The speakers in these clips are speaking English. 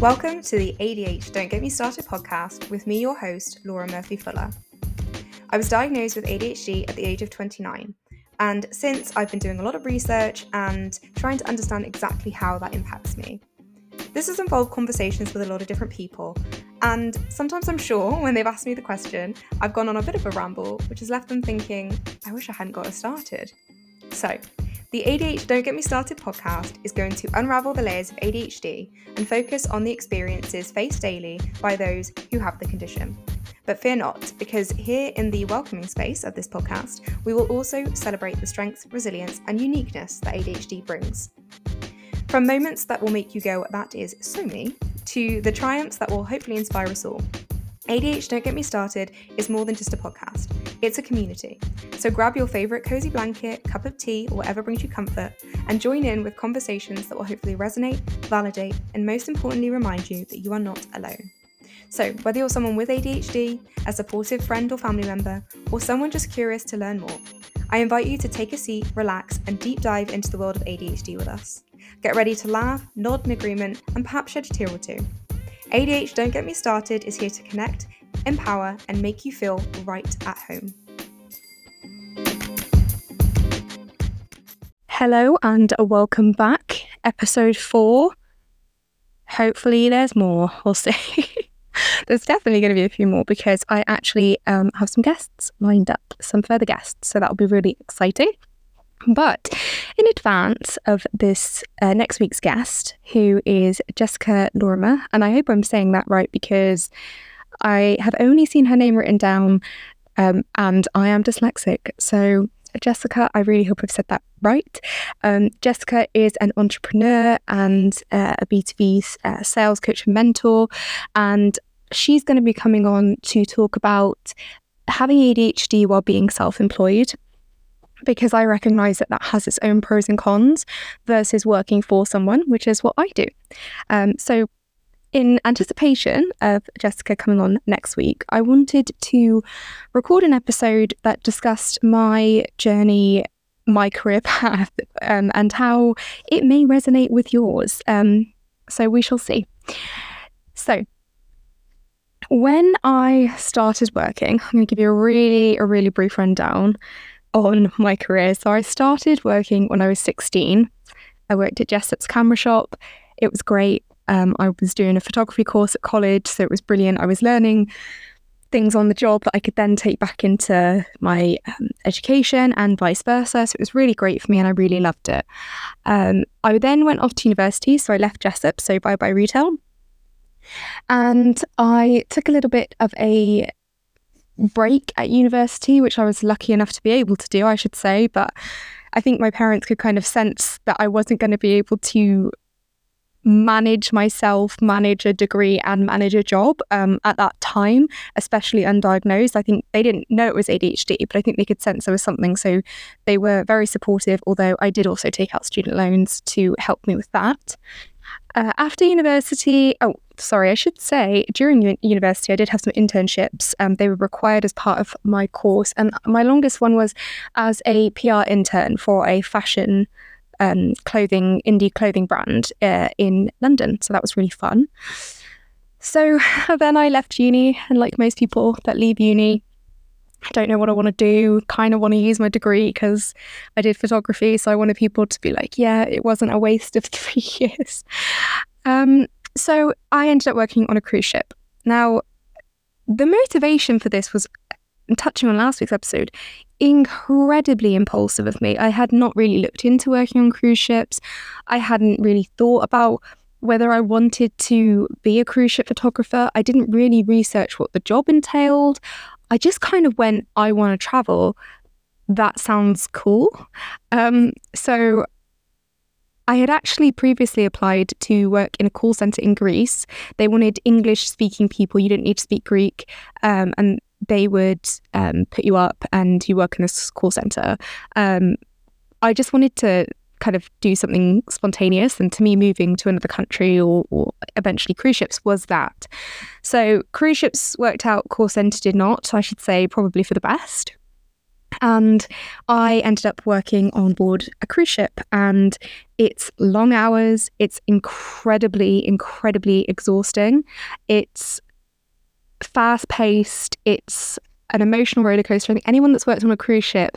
Welcome to the ADH Don't Get Me Started podcast with me, your host, Laura Murphy Fuller. I was diagnosed with ADHD at the age of 29, and since I've been doing a lot of research and trying to understand exactly how that impacts me. This has involved conversations with a lot of different people, and sometimes I'm sure when they've asked me the question, I've gone on a bit of a ramble, which has left them thinking, I wish I hadn't got us started. So, the ADH Don't Get Me Started podcast is going to unravel the layers of ADHD and focus on the experiences faced daily by those who have the condition. But fear not, because here in the welcoming space of this podcast, we will also celebrate the strengths, resilience, and uniqueness that ADHD brings. From moments that will make you go, that is so me, to the triumphs that will hopefully inspire us all. ADH Don't Get Me Started is more than just a podcast, it's a community. So grab your favourite cozy blanket, cup of tea, or whatever brings you comfort, and join in with conversations that will hopefully resonate, validate, and most importantly, remind you that you are not alone. So, whether you're someone with ADHD, a supportive friend or family member, or someone just curious to learn more, I invite you to take a seat, relax, and deep dive into the world of ADHD with us. Get ready to laugh, nod in agreement, and perhaps shed a tear or two. ADH Don't Get Me Started is here to connect, empower, and make you feel right at home. Hello, and welcome back. Episode four. Hopefully, there's more. We'll see. there's definitely going to be a few more because I actually um, have some guests lined up, some further guests. So that'll be really exciting. But in advance of this uh, next week's guest, who is Jessica Lorimer, and I hope I'm saying that right because I have only seen her name written down um, and I am dyslexic. So, Jessica, I really hope I've said that right. Um, Jessica is an entrepreneur and uh, a B2B uh, sales coach and mentor. And she's going to be coming on to talk about having ADHD while being self employed because I recognize that that has its own pros and cons versus working for someone, which is what I do. Um, so, in anticipation of Jessica coming on next week, I wanted to record an episode that discussed my journey, my career path, um, and how it may resonate with yours. Um, so, we shall see. So, when I started working, I'm going to give you a really, a really brief rundown on my career. So I started working when I was 16. I worked at Jessops camera shop. It was great. Um, I was doing a photography course at college, so it was brilliant. I was learning things on the job that I could then take back into my um, education and vice versa. So it was really great for me and I really loved it. Um, I then went off to university, so I left Jessup, so bye bye retail. And I took a little bit of a break at university, which I was lucky enough to be able to do, I should say. But I think my parents could kind of sense that I wasn't going to be able to manage myself, manage a degree, and manage a job um, at that time, especially undiagnosed. I think they didn't know it was ADHD, but I think they could sense there was something. So they were very supportive, although I did also take out student loans to help me with that. Uh, after university, oh, sorry, I should say during university, I did have some internships. Um, they were required as part of my course, and my longest one was as a PR intern for a fashion um, clothing indie clothing brand uh, in London. So that was really fun. So then I left uni, and like most people that leave uni, I don't know what I want to do. Kind of want to use my degree because I did photography. So I wanted people to be like, yeah, it wasn't a waste of three years. Um, so I ended up working on a cruise ship. Now, the motivation for this was touching on last week's episode, incredibly impulsive of me. I had not really looked into working on cruise ships. I hadn't really thought about whether I wanted to be a cruise ship photographer. I didn't really research what the job entailed. I just kind of went, I want to travel. That sounds cool. Um, so I had actually previously applied to work in a call center in Greece. They wanted English speaking people. You didn't need to speak Greek. Um, and they would um, put you up and you work in this call center. Um, I just wanted to kind of do something spontaneous. And to me, moving to another country or, or, eventually cruise ships was that. So cruise ships worked out, call center did not. I should say probably for the best. And I ended up working on board a cruise ship, and it's long hours. It's incredibly, incredibly exhausting. It's fast paced. It's an emotional roller coaster. I think anyone that's worked on a cruise ship,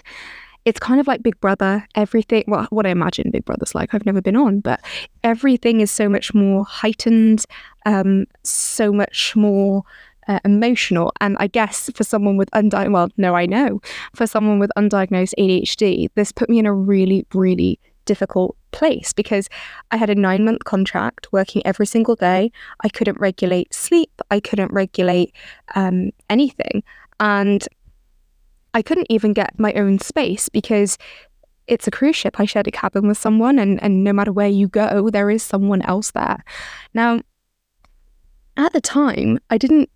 it's kind of like Big Brother. Everything, well, what I imagine Big Brother's like, I've never been on, but everything is so much more heightened, um, so much more uh, emotional. And I guess for someone with undiagnosed, well, no, I know, for someone with undiagnosed ADHD, this put me in a really, really difficult place because I had a nine month contract working every single day. I couldn't regulate sleep, I couldn't regulate um, anything. And I couldn't even get my own space because it's a cruise ship. I shared a cabin with someone, and, and no matter where you go, there is someone else there. Now, at the time, I didn't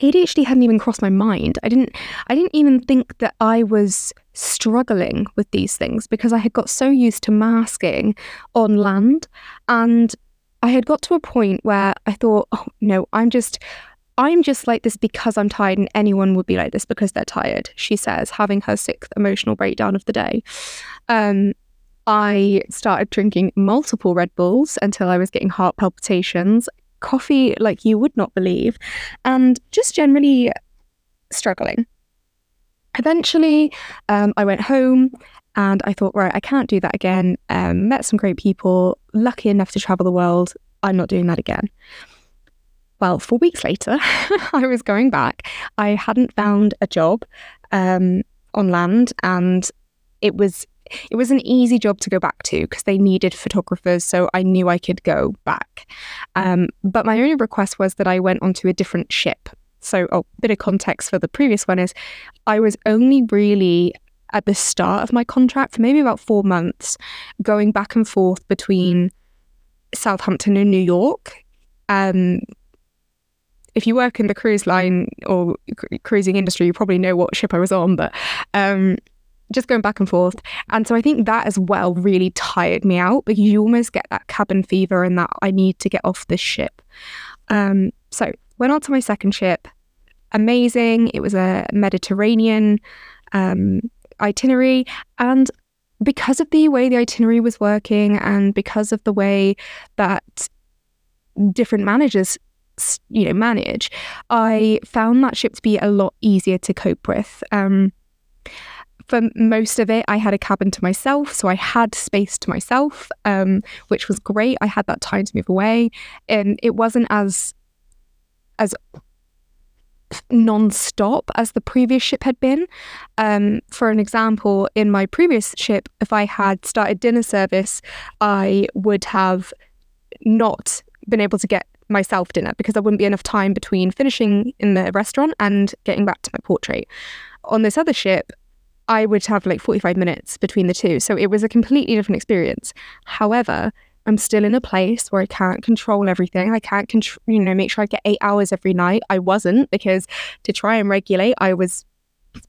ADHD hadn't even crossed my mind. I didn't I didn't even think that I was struggling with these things because I had got so used to masking on land and I had got to a point where I thought, oh no, I'm just I'm just like this because I'm tired, and anyone would be like this because they're tired, she says, having her sixth emotional breakdown of the day. Um, I started drinking multiple Red Bulls until I was getting heart palpitations coffee like you would not believe, and just generally struggling. Eventually, um, I went home and I thought, right, I can't do that again. Um, met some great people, lucky enough to travel the world. I'm not doing that again. Well, four weeks later, I was going back. I hadn't found a job um, on land, and it was it was an easy job to go back to because they needed photographers, so I knew I could go back. Um, but my only request was that I went onto a different ship. So, a oh, bit of context for the previous one is I was only really at the start of my contract for maybe about four months, going back and forth between Southampton and New York. Um, if you work in the cruise line or cruising industry, you probably know what ship I was on, but um, just going back and forth. And so I think that as well really tired me out because you almost get that cabin fever and that I need to get off this ship. Um, so went on to my second ship. Amazing. It was a Mediterranean um, itinerary. And because of the way the itinerary was working and because of the way that different managers you know manage i found that ship to be a lot easier to cope with um, for most of it, I had a cabin to myself, so I had space to myself, um, which was great. I had that time to move away, and it wasn't as as non-stop as the previous ship had been. Um, for an example, in my previous ship, if I had started dinner service, I would have not been able to get myself dinner because there wouldn't be enough time between finishing in the restaurant and getting back to my portrait. On this other ship, I would have like 45 minutes between the two. So it was a completely different experience. However, I'm still in a place where I can't control everything. I can't control, you know, make sure I get eight hours every night. I wasn't because to try and regulate, I was,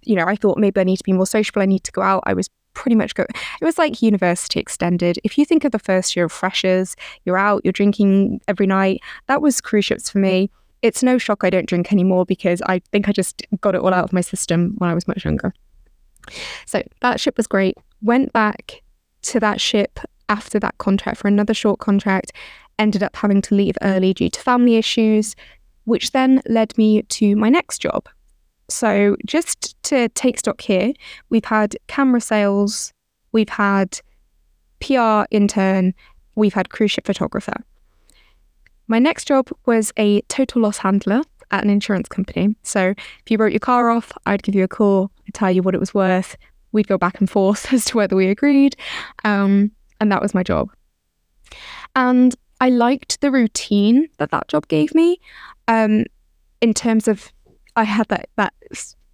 you know, I thought maybe I need to be more sociable. I need to go out. I was pretty much go. It was like university extended. If you think of the first year of freshers, you're out, you're drinking every night. That was cruise ships for me. It's no shock I don't drink anymore because I think I just got it all out of my system when I was much younger. So that ship was great. Went back to that ship after that contract for another short contract, ended up having to leave early due to family issues, which then led me to my next job. So, just to take stock here, we've had camera sales, we've had PR intern, we've had cruise ship photographer. My next job was a total loss handler at an insurance company. So if you wrote your car off, I'd give you a call, I'd tell you what it was worth. We'd go back and forth as to whether we agreed. Um, and that was my job. And I liked the routine that that job gave me um, in terms of I had that, that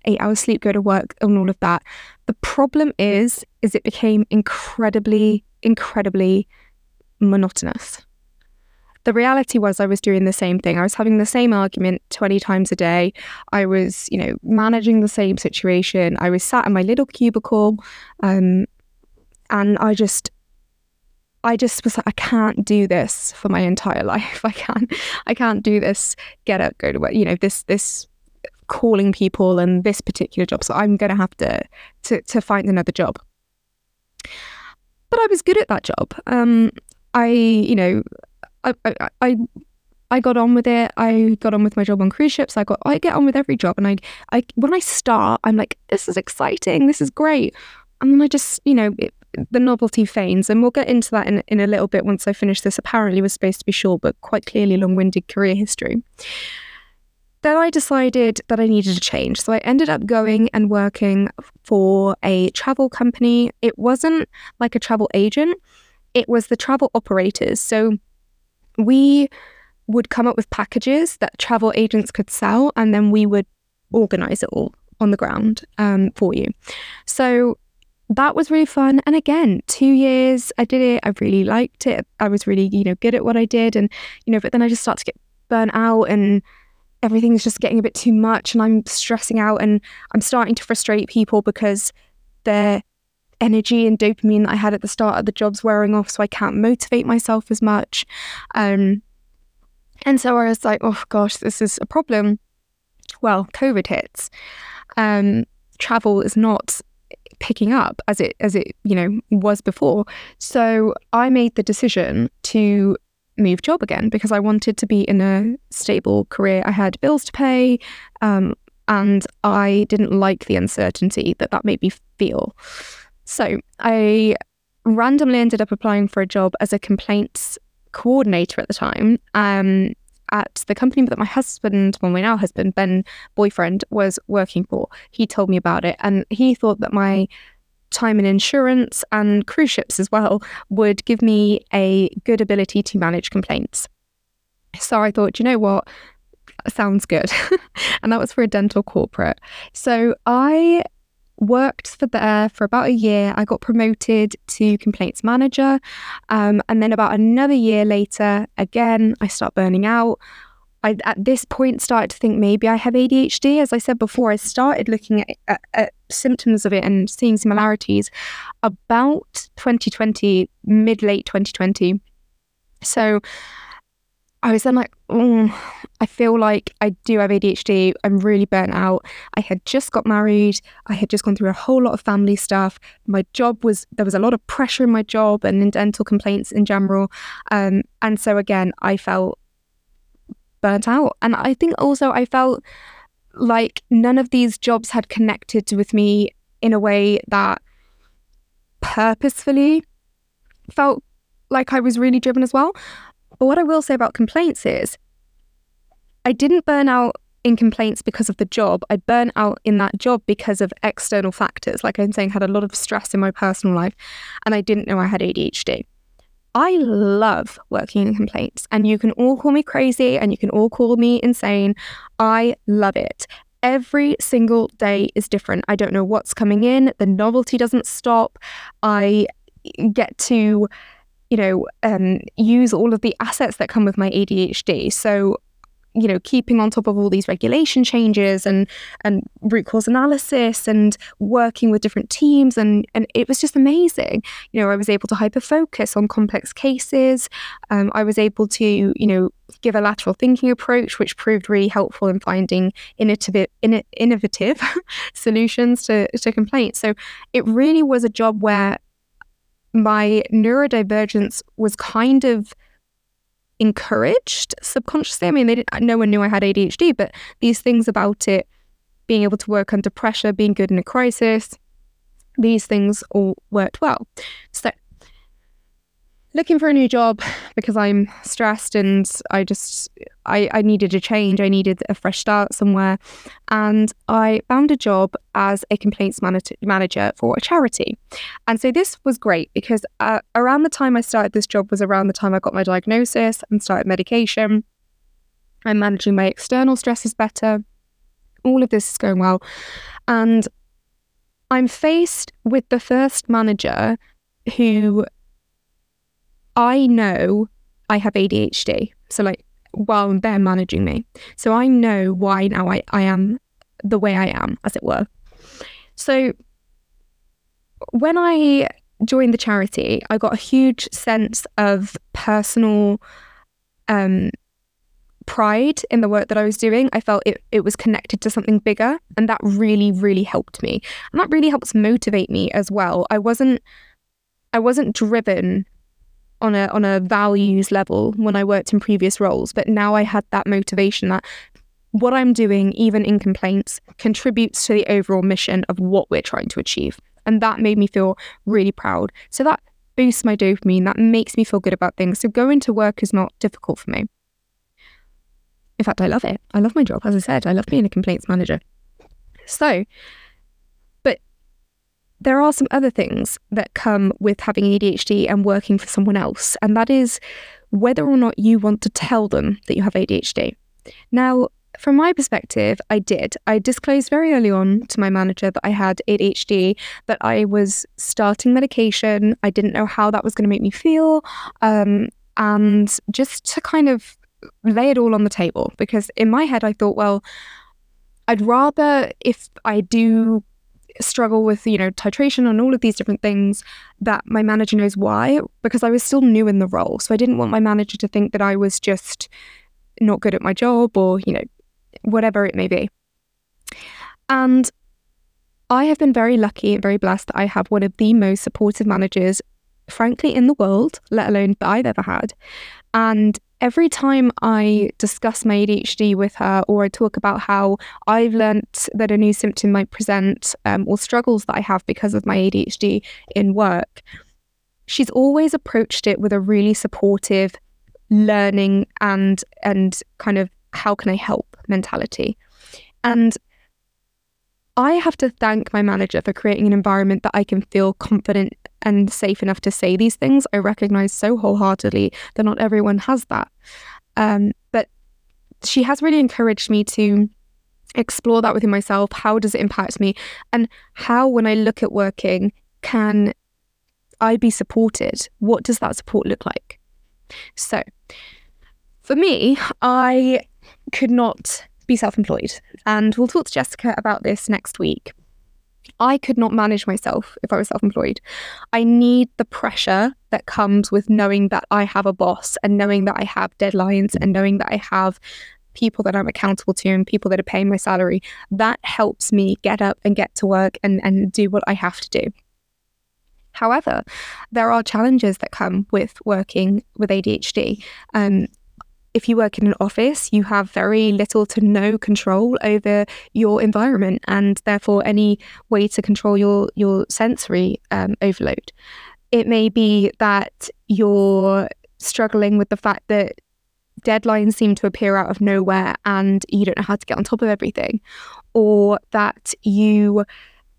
eight hours sleep, go to work and all of that. The problem is, is it became incredibly, incredibly monotonous the reality was I was doing the same thing. I was having the same argument 20 times a day. I was, you know, managing the same situation. I was sat in my little cubicle. Um, and I just, I just was like, I can't do this for my entire life. I can't, I can't do this. Get up, go to work. You know, this, this calling people and this particular job. So I'm going to have to, to, to find another job. But I was good at that job. Um, I, you know, I, I, I I got on with it. I got on with my job on cruise ships. I got I get on with every job, and I I when I start, I'm like, this is exciting. This is great, and then I just you know it, the novelty fades, and we'll get into that in in a little bit once I finish this. Apparently, was supposed to be short, but quite clearly long-winded career history. Then I decided that I needed a change. So I ended up going and working for a travel company. It wasn't like a travel agent, it was the travel operators. So we would come up with packages that travel agents could sell, and then we would organize it all on the ground um, for you. So that was really fun. And again, two years I did it. I really liked it. I was really, you know, good at what I did. And, you know, but then I just start to get burnt out and everything's just getting a bit too much and I'm stressing out and I'm starting to frustrate people because their energy and dopamine that I had at the start of the job's wearing off. So I can't motivate myself as much. Um, and so I was like, oh gosh, this is a problem. Well, COVID hits. Um, travel is not picking up as it as it you know was before. So I made the decision to move job again because I wanted to be in a stable career. I had bills to pay, um, and I didn't like the uncertainty that that made me feel. So I randomly ended up applying for a job as a complaints coordinator at the time um, at the company that my husband, well, my now husband, Ben boyfriend, was working for. He told me about it and he thought that my time in insurance and cruise ships as well would give me a good ability to manage complaints. So I thought, you know what? Sounds good. and that was for a dental corporate. So I worked for there for about a year. I got promoted to complaints manager. Um, and then about another year later, again, I start burning out. I, at this point, started to think maybe I have ADHD. As I said before, I started looking at, at, at symptoms of it and seeing similarities about 2020, mid late 2020. So I was then like, mm, I feel like I do have ADHD. I'm really burnt out. I had just got married. I had just gone through a whole lot of family stuff. My job was, there was a lot of pressure in my job and in dental complaints in general. Um, and so again, I felt burnt out. And I think also I felt like none of these jobs had connected with me in a way that purposefully felt like I was really driven as well. But what I will say about complaints is I didn't burn out in complaints because of the job. I burnt out in that job because of external factors. Like I'm saying, had a lot of stress in my personal life and I didn't know I had ADHD. I love working in complaints, and you can all call me crazy and you can all call me insane. I love it. Every single day is different. I don't know what's coming in. The novelty doesn't stop. I get to you know, um, use all of the assets that come with my ADHD. So, you know, keeping on top of all these regulation changes and and root cause analysis and working with different teams and and it was just amazing. You know, I was able to hyper focus on complex cases. Um, I was able to, you know, give a lateral thinking approach, which proved really helpful in finding innovative, innovative solutions to, to complaints. So it really was a job where my neurodivergence was kind of encouraged subconsciously. I mean, they didn't, no one knew I had ADHD, but these things about it, being able to work under pressure, being good in a crisis, these things all worked well. So looking for a new job because I'm stressed and I just I, I needed a change. I needed a fresh start somewhere. And I found a job as a complaints manager for a charity. And so this was great because uh, around the time I started this job was around the time I got my diagnosis and started medication. I'm managing my external stresses better. All of this is going well. And I'm faced with the first manager who I know I have ADHD. So, like, while they're managing me. So, I know why now I, I am the way I am, as it were. So, when I joined the charity, I got a huge sense of personal um, pride in the work that I was doing. I felt it, it was connected to something bigger. And that really, really helped me. And that really helps motivate me as well. I wasn't I wasn't driven on a on a values level when I worked in previous roles, but now I had that motivation that what I'm doing, even in complaints, contributes to the overall mission of what we're trying to achieve. And that made me feel really proud. So that boosts my dopamine, that makes me feel good about things. So going to work is not difficult for me. In fact, I love it. I love my job. As I said, I love being a complaints manager. So, there are some other things that come with having ADHD and working for someone else, and that is whether or not you want to tell them that you have ADHD. Now, from my perspective, I did. I disclosed very early on to my manager that I had ADHD, that I was starting medication. I didn't know how that was going to make me feel. Um, and just to kind of lay it all on the table because in my head I thought, well, I'd rather if I do struggle with you know titration and all of these different things that my manager knows why because I was still new in the role. So I didn't want my manager to think that I was just not good at my job or you know whatever it may be. And I have been very lucky and very blessed that I have one of the most supportive managers frankly in the world let alone that I've ever had. And every time I discuss my ADHD with her or I talk about how I've learnt that a new symptom might present um, or struggles that I have because of my ADHD in work, she's always approached it with a really supportive learning and and kind of how can I help mentality. And I have to thank my manager for creating an environment that I can feel confident and safe enough to say these things. I recognize so wholeheartedly that not everyone has that. Um, but she has really encouraged me to explore that within myself. How does it impact me? And how, when I look at working, can I be supported? What does that support look like? So, for me, I could not be self employed. And we'll talk to Jessica about this next week. I could not manage myself if I was self employed. I need the pressure that comes with knowing that I have a boss and knowing that I have deadlines and knowing that I have people that I'm accountable to and people that are paying my salary. That helps me get up and get to work and, and do what I have to do. However, there are challenges that come with working with ADHD. Um, if you work in an office, you have very little to no control over your environment and therefore any way to control your, your sensory um, overload. It may be that you're struggling with the fact that deadlines seem to appear out of nowhere and you don't know how to get on top of everything, or that you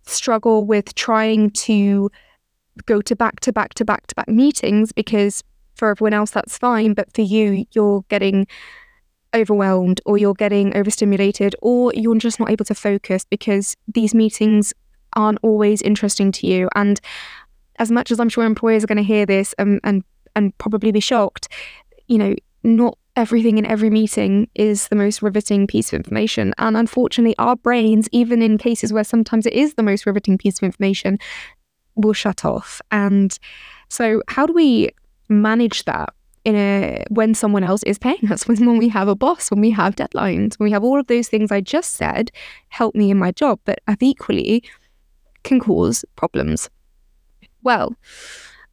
struggle with trying to go to back to back to back to back meetings because for everyone else, that's fine. But for you, you're getting overwhelmed or you're getting overstimulated or you're just not able to focus because these meetings aren't always interesting to you. And as much as I'm sure employers are going to hear this and, and, and probably be shocked, you know, not everything in every meeting is the most riveting piece of information. And unfortunately, our brains, even in cases where sometimes it is the most riveting piece of information, will shut off. And so, how do we manage that in a when someone else is paying us, when, we have a boss, when we have deadlines, when we have all of those things I just said help me in my job, but have equally can cause problems. Well,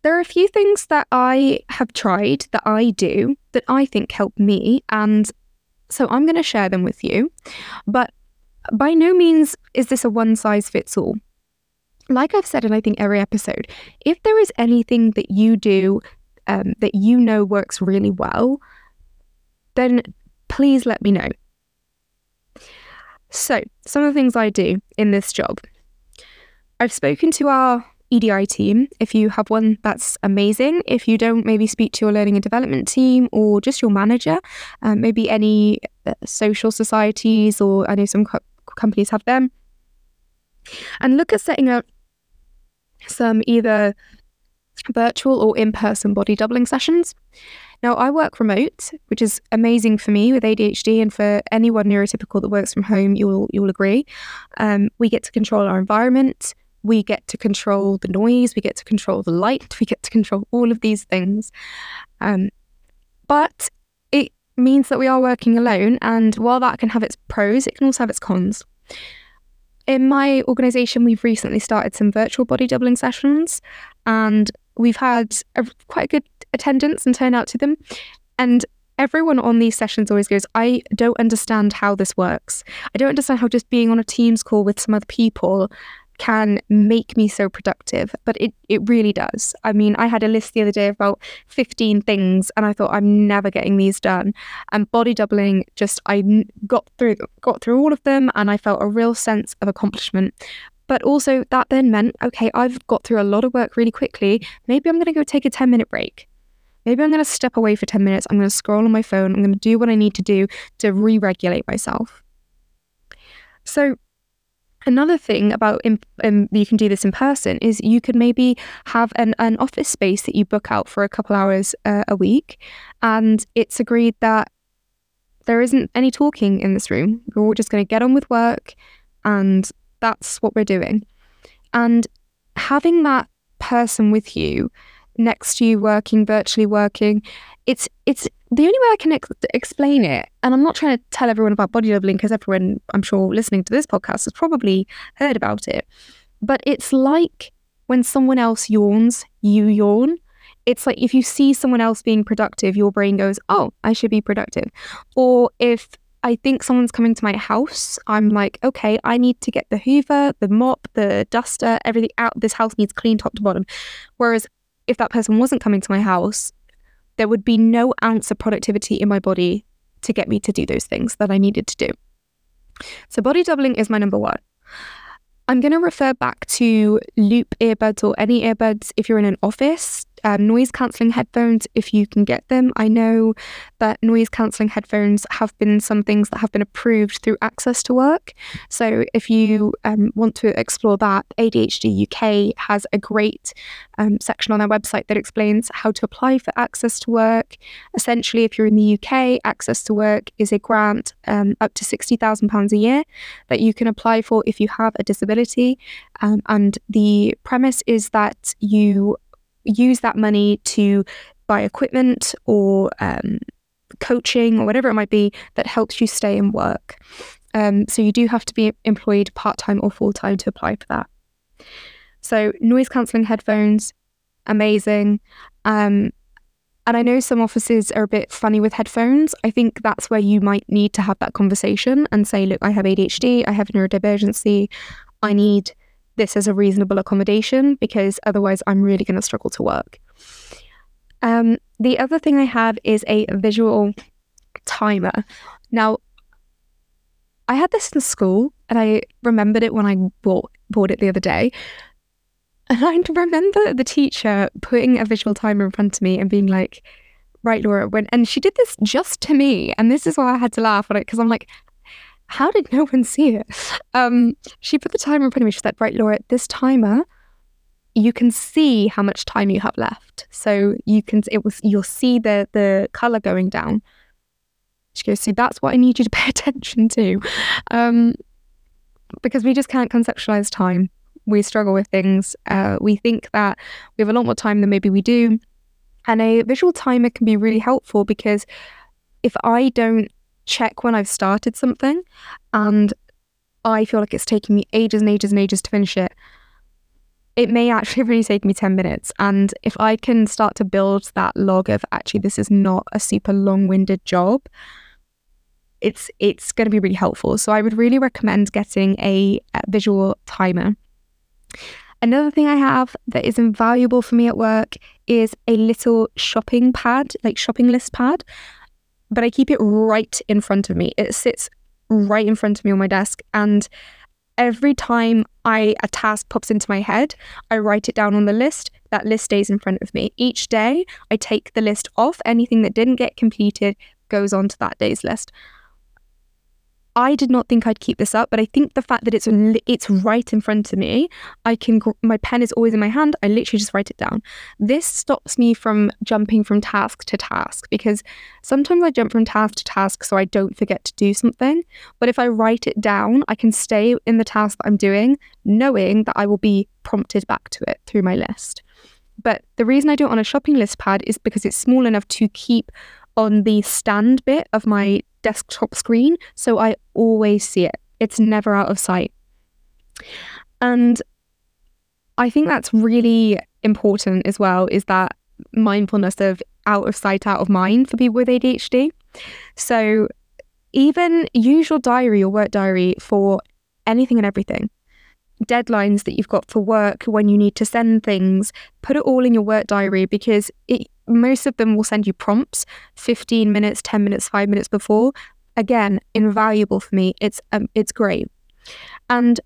there are a few things that I have tried that I do that I think help me, and so I'm going to share them with you. But by no means is this a one size fits all. Like I've said in I think every episode, if there is anything that you do um, that you know works really well, then please let me know. So, some of the things I do in this job. I've spoken to our EDI team. If you have one, that's amazing. If you don't, maybe speak to your learning and development team or just your manager, um, maybe any uh, social societies, or I know some co- companies have them. And look at setting up some either virtual or in person body doubling sessions. Now, I work remote, which is amazing for me with ADHD, and for anyone neurotypical that works from home, you'll you'll agree. Um, we get to control our environment, we get to control the noise, we get to control the light, we get to control all of these things. Um, but it means that we are working alone. And while that can have its pros, it can also have its cons. In my organization, we've recently started some virtual body doubling sessions, and we've had a, quite good attendance and turnout to them. And everyone on these sessions always goes, I don't understand how this works. I don't understand how just being on a Teams call with some other people can make me so productive, but it, it really does. I mean, I had a list the other day of about 15 things and I thought I'm never getting these done. And body doubling just I got through got through all of them and I felt a real sense of accomplishment. But also that then meant, okay, I've got through a lot of work really quickly. Maybe I'm going to go take a 10 minute break. Maybe I'm going to step away for 10 minutes. I'm going to scroll on my phone. I'm going to do what I need to do to re regulate myself. So, Another thing about in, um, you can do this in person is you could maybe have an, an office space that you book out for a couple hours uh, a week, and it's agreed that there isn't any talking in this room. We're all just going to get on with work, and that's what we're doing. And having that person with you next to you working virtually working it's it's the only way I can ex- explain it, and I'm not trying to tell everyone about body doubling because everyone, I'm sure, listening to this podcast has probably heard about it. But it's like when someone else yawns, you yawn. It's like if you see someone else being productive, your brain goes, oh, I should be productive. Or if I think someone's coming to my house, I'm like, okay, I need to get the hoover, the mop, the duster, everything out. This house needs clean top to bottom. Whereas if that person wasn't coming to my house, there would be no ounce of productivity in my body to get me to do those things that I needed to do. So, body doubling is my number one. I'm going to refer back to loop earbuds or any earbuds if you're in an office um, noise cancelling headphones if you can get them. I know that noise cancelling headphones have been some things that have been approved through Access to Work. So if you um, want to explore that, ADHD UK has a great um, section on their website that explains how to apply for Access to Work. Essentially, if you're in the UK, Access to Work is a grant um, up to £60,000 a year that you can apply for if you have a disability. Um, and the premise is that you use that money to buy equipment or um, coaching or whatever it might be that helps you stay in work. Um, so you do have to be employed part time or full time to apply for that. So noise cancelling headphones, amazing. Um, and I know some offices are a bit funny with headphones. I think that's where you might need to have that conversation and say, look, I have ADHD, I have neurodivergency, I need this as a reasonable accommodation because otherwise I'm really going to struggle to work. Um, the other thing I have is a visual timer. Now, I had this in school and I remembered it when I bought, bought it the other day. And I remember the teacher putting a visual timer in front of me and being like, right, Laura, when, and she did this just to me. And this is why I had to laugh at it because I'm like, how did no one see it? Um, she put the timer in front of me. She said, right, Laura, this timer, you can see how much time you have left. So you can, it was, you'll see the, the color going down. She goes, see, that's what I need you to pay attention to. Um, because we just can't conceptualize time. We struggle with things. Uh, we think that we have a lot more time than maybe we do. And a visual timer can be really helpful because if I don't check when I've started something and I feel like it's taking me ages and ages and ages to finish it, it may actually really take me 10 minutes. And if I can start to build that log of actually, this is not a super long winded job, it's it's going to be really helpful. So I would really recommend getting a, a visual timer. Another thing I have that is invaluable for me at work is a little shopping pad, like shopping list pad but I keep it right in front of me. It sits right in front of me on my desk. And every time I a task pops into my head, I write it down on the list. That list stays in front of me. Each day, I take the list off. Anything that didn't get completed goes onto that day's list. I did not think I'd keep this up, but I think the fact that it's it's right in front of me, I can my pen is always in my hand. I literally just write it down. This stops me from jumping from task to task because sometimes I jump from task to task so I don't forget to do something. But if I write it down, I can stay in the task that I'm doing, knowing that I will be prompted back to it through my list. But the reason I do it on a shopping list pad is because it's small enough to keep on the stand bit of my desktop screen. So I always see it, it's never out of sight. And I think that's really important as well is that mindfulness of out of sight, out of mind for people with ADHD. So even use your diary or work diary for anything and everything. Deadlines that you've got for work, when you need to send things, put it all in your work diary because it, most of them will send you prompts 15 minutes, 10 minutes, 5 minutes before. Again, invaluable for me. It's um, it's great. And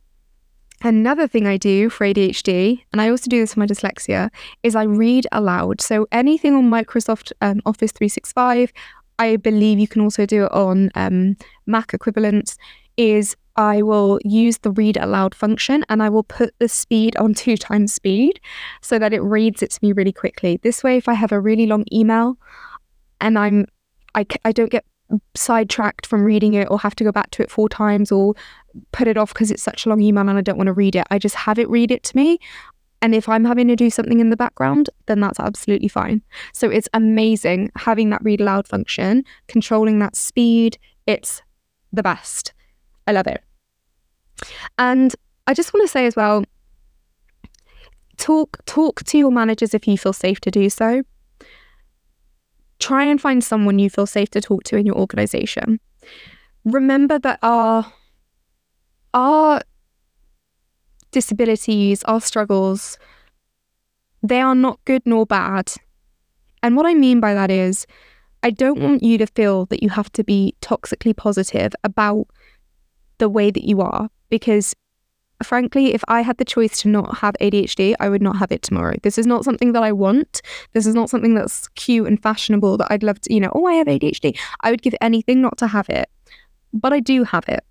Another thing I do for ADHD, and I also do this for my dyslexia, is I read aloud. So anything on Microsoft um, Office 365, I believe you can also do it on um, Mac equivalents, is I will use the read aloud function and I will put the speed on two times speed so that it reads it to me really quickly. This way, if I have a really long email and I'm I, I don't get sidetracked from reading it or have to go back to it four times or put it off because it's such a long email and I don't want to read it. I just have it read it to me. And if I'm having to do something in the background, then that's absolutely fine. So it's amazing having that read aloud function, controlling that speed. It's the best. I love it. And I just want to say as well, talk talk to your managers if you feel safe to do so try and find someone you feel safe to talk to in your organization. Remember that our our disabilities, our struggles, they are not good nor bad. And what I mean by that is, I don't want you to feel that you have to be toxically positive about the way that you are because frankly, if I had the choice to not have ADHD, I would not have it tomorrow. This is not something that I want. This is not something that's cute and fashionable that I'd love to, you know, oh, I have ADHD. I would give anything not to have it. But I do have it.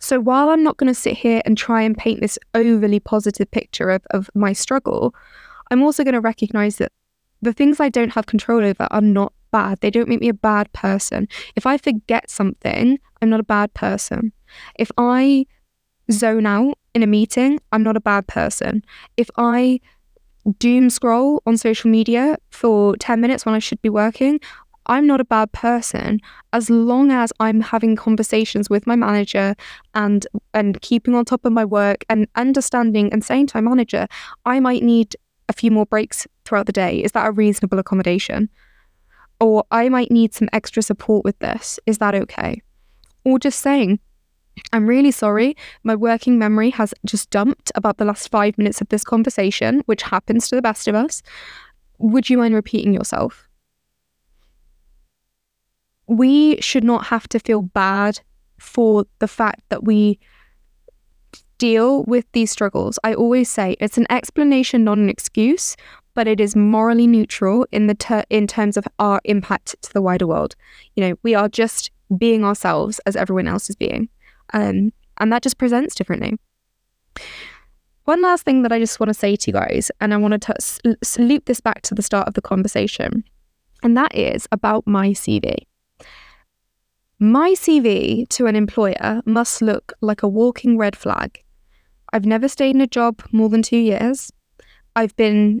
So while I'm not going to sit here and try and paint this overly positive picture of, of my struggle, I'm also going to recognize that the things I don't have control over are not bad. They don't make me a bad person. If I forget something, I'm not a bad person. If I zone out in a meeting, I'm not a bad person. If I doom scroll on social media for 10 minutes when I should be working, I'm not a bad person as long as I'm having conversations with my manager and and keeping on top of my work and understanding and saying to my manager, I might need a few more breaks throughout the day. Is that a reasonable accommodation? Or I might need some extra support with this. Is that okay? Or just saying, I'm really sorry. My working memory has just dumped about the last five minutes of this conversation, which happens to the best of us. Would you mind repeating yourself? We should not have to feel bad for the fact that we deal with these struggles. I always say it's an explanation, not an excuse, but it is morally neutral in the ter- in terms of our impact to the wider world. You know, we are just being ourselves as everyone else is being. Um, and that just presents differently. One last thing that I just want to say to you guys, and I want to loop this back to the start of the conversation, and that is about my CV. My CV to an employer must look like a walking red flag. I've never stayed in a job more than two years. I've been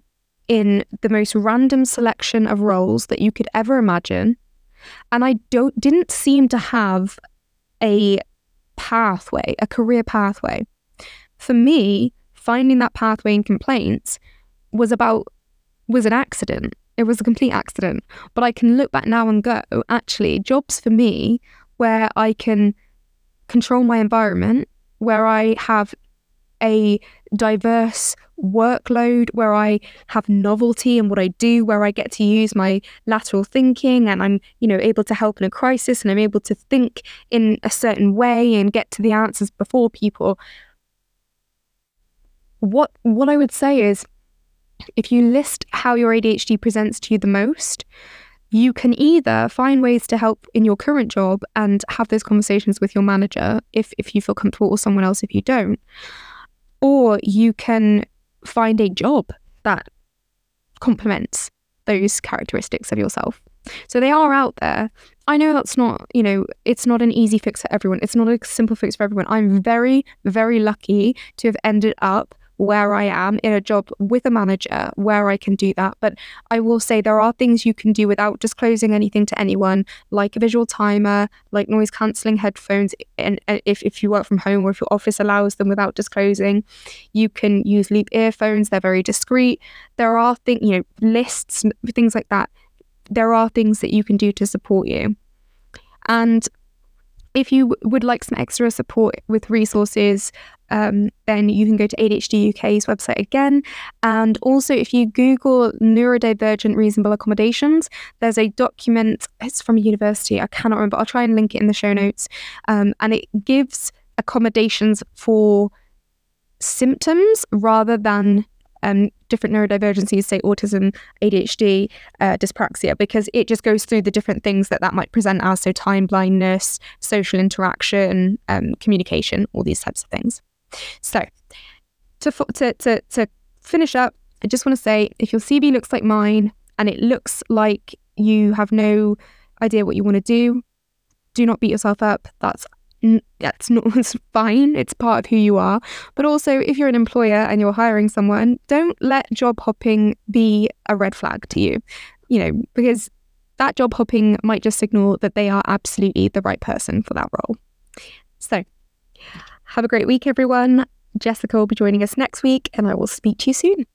in the most random selection of roles that you could ever imagine. And I don't didn't seem to have a pathway, a career pathway. For me, finding that pathway in complaints was about was an accident. It was a complete accident. But I can look back now and go, actually, jobs for me where I can control my environment, where I have a diverse workload where I have novelty in what I do, where I get to use my lateral thinking and I'm, you know, able to help in a crisis and I'm able to think in a certain way and get to the answers before people. What what I would say is if you list how your ADHD presents to you the most, you can either find ways to help in your current job and have those conversations with your manager if, if you feel comfortable or someone else if you don't or you can find a job that complements those characteristics of yourself. So they are out there. I know that's not, you know, it's not an easy fix for everyone. It's not a simple fix for everyone. I'm very, very lucky to have ended up where I am in a job with a manager where I can do that. But I will say there are things you can do without disclosing anything to anyone, like a visual timer, like noise cancelling headphones. And if, if you work from home or if your office allows them without disclosing, you can use Leap earphones. They're very discreet. There are things, you know, lists, things like that. There are things that you can do to support you. And if you would like some extra support with resources, um, then you can go to ADHD UK's website again. And also, if you Google neurodivergent reasonable accommodations, there's a document, it's from a university, I cannot remember, I'll try and link it in the show notes. Um, and it gives accommodations for symptoms rather than um, different neurodivergencies, say autism, ADHD, uh, dyspraxia, because it just goes through the different things that that might present as. So, time blindness, social interaction, um, communication, all these types of things. So, to, to, to, to finish up, I just want to say if your CV looks like mine and it looks like you have no idea what you want to do, do not beat yourself up. That's that's not it's fine. It's part of who you are. But also, if you're an employer and you're hiring someone, don't let job hopping be a red flag to you. You know, because that job hopping might just signal that they are absolutely the right person for that role. So, have a great week, everyone. Jessica will be joining us next week, and I will speak to you soon.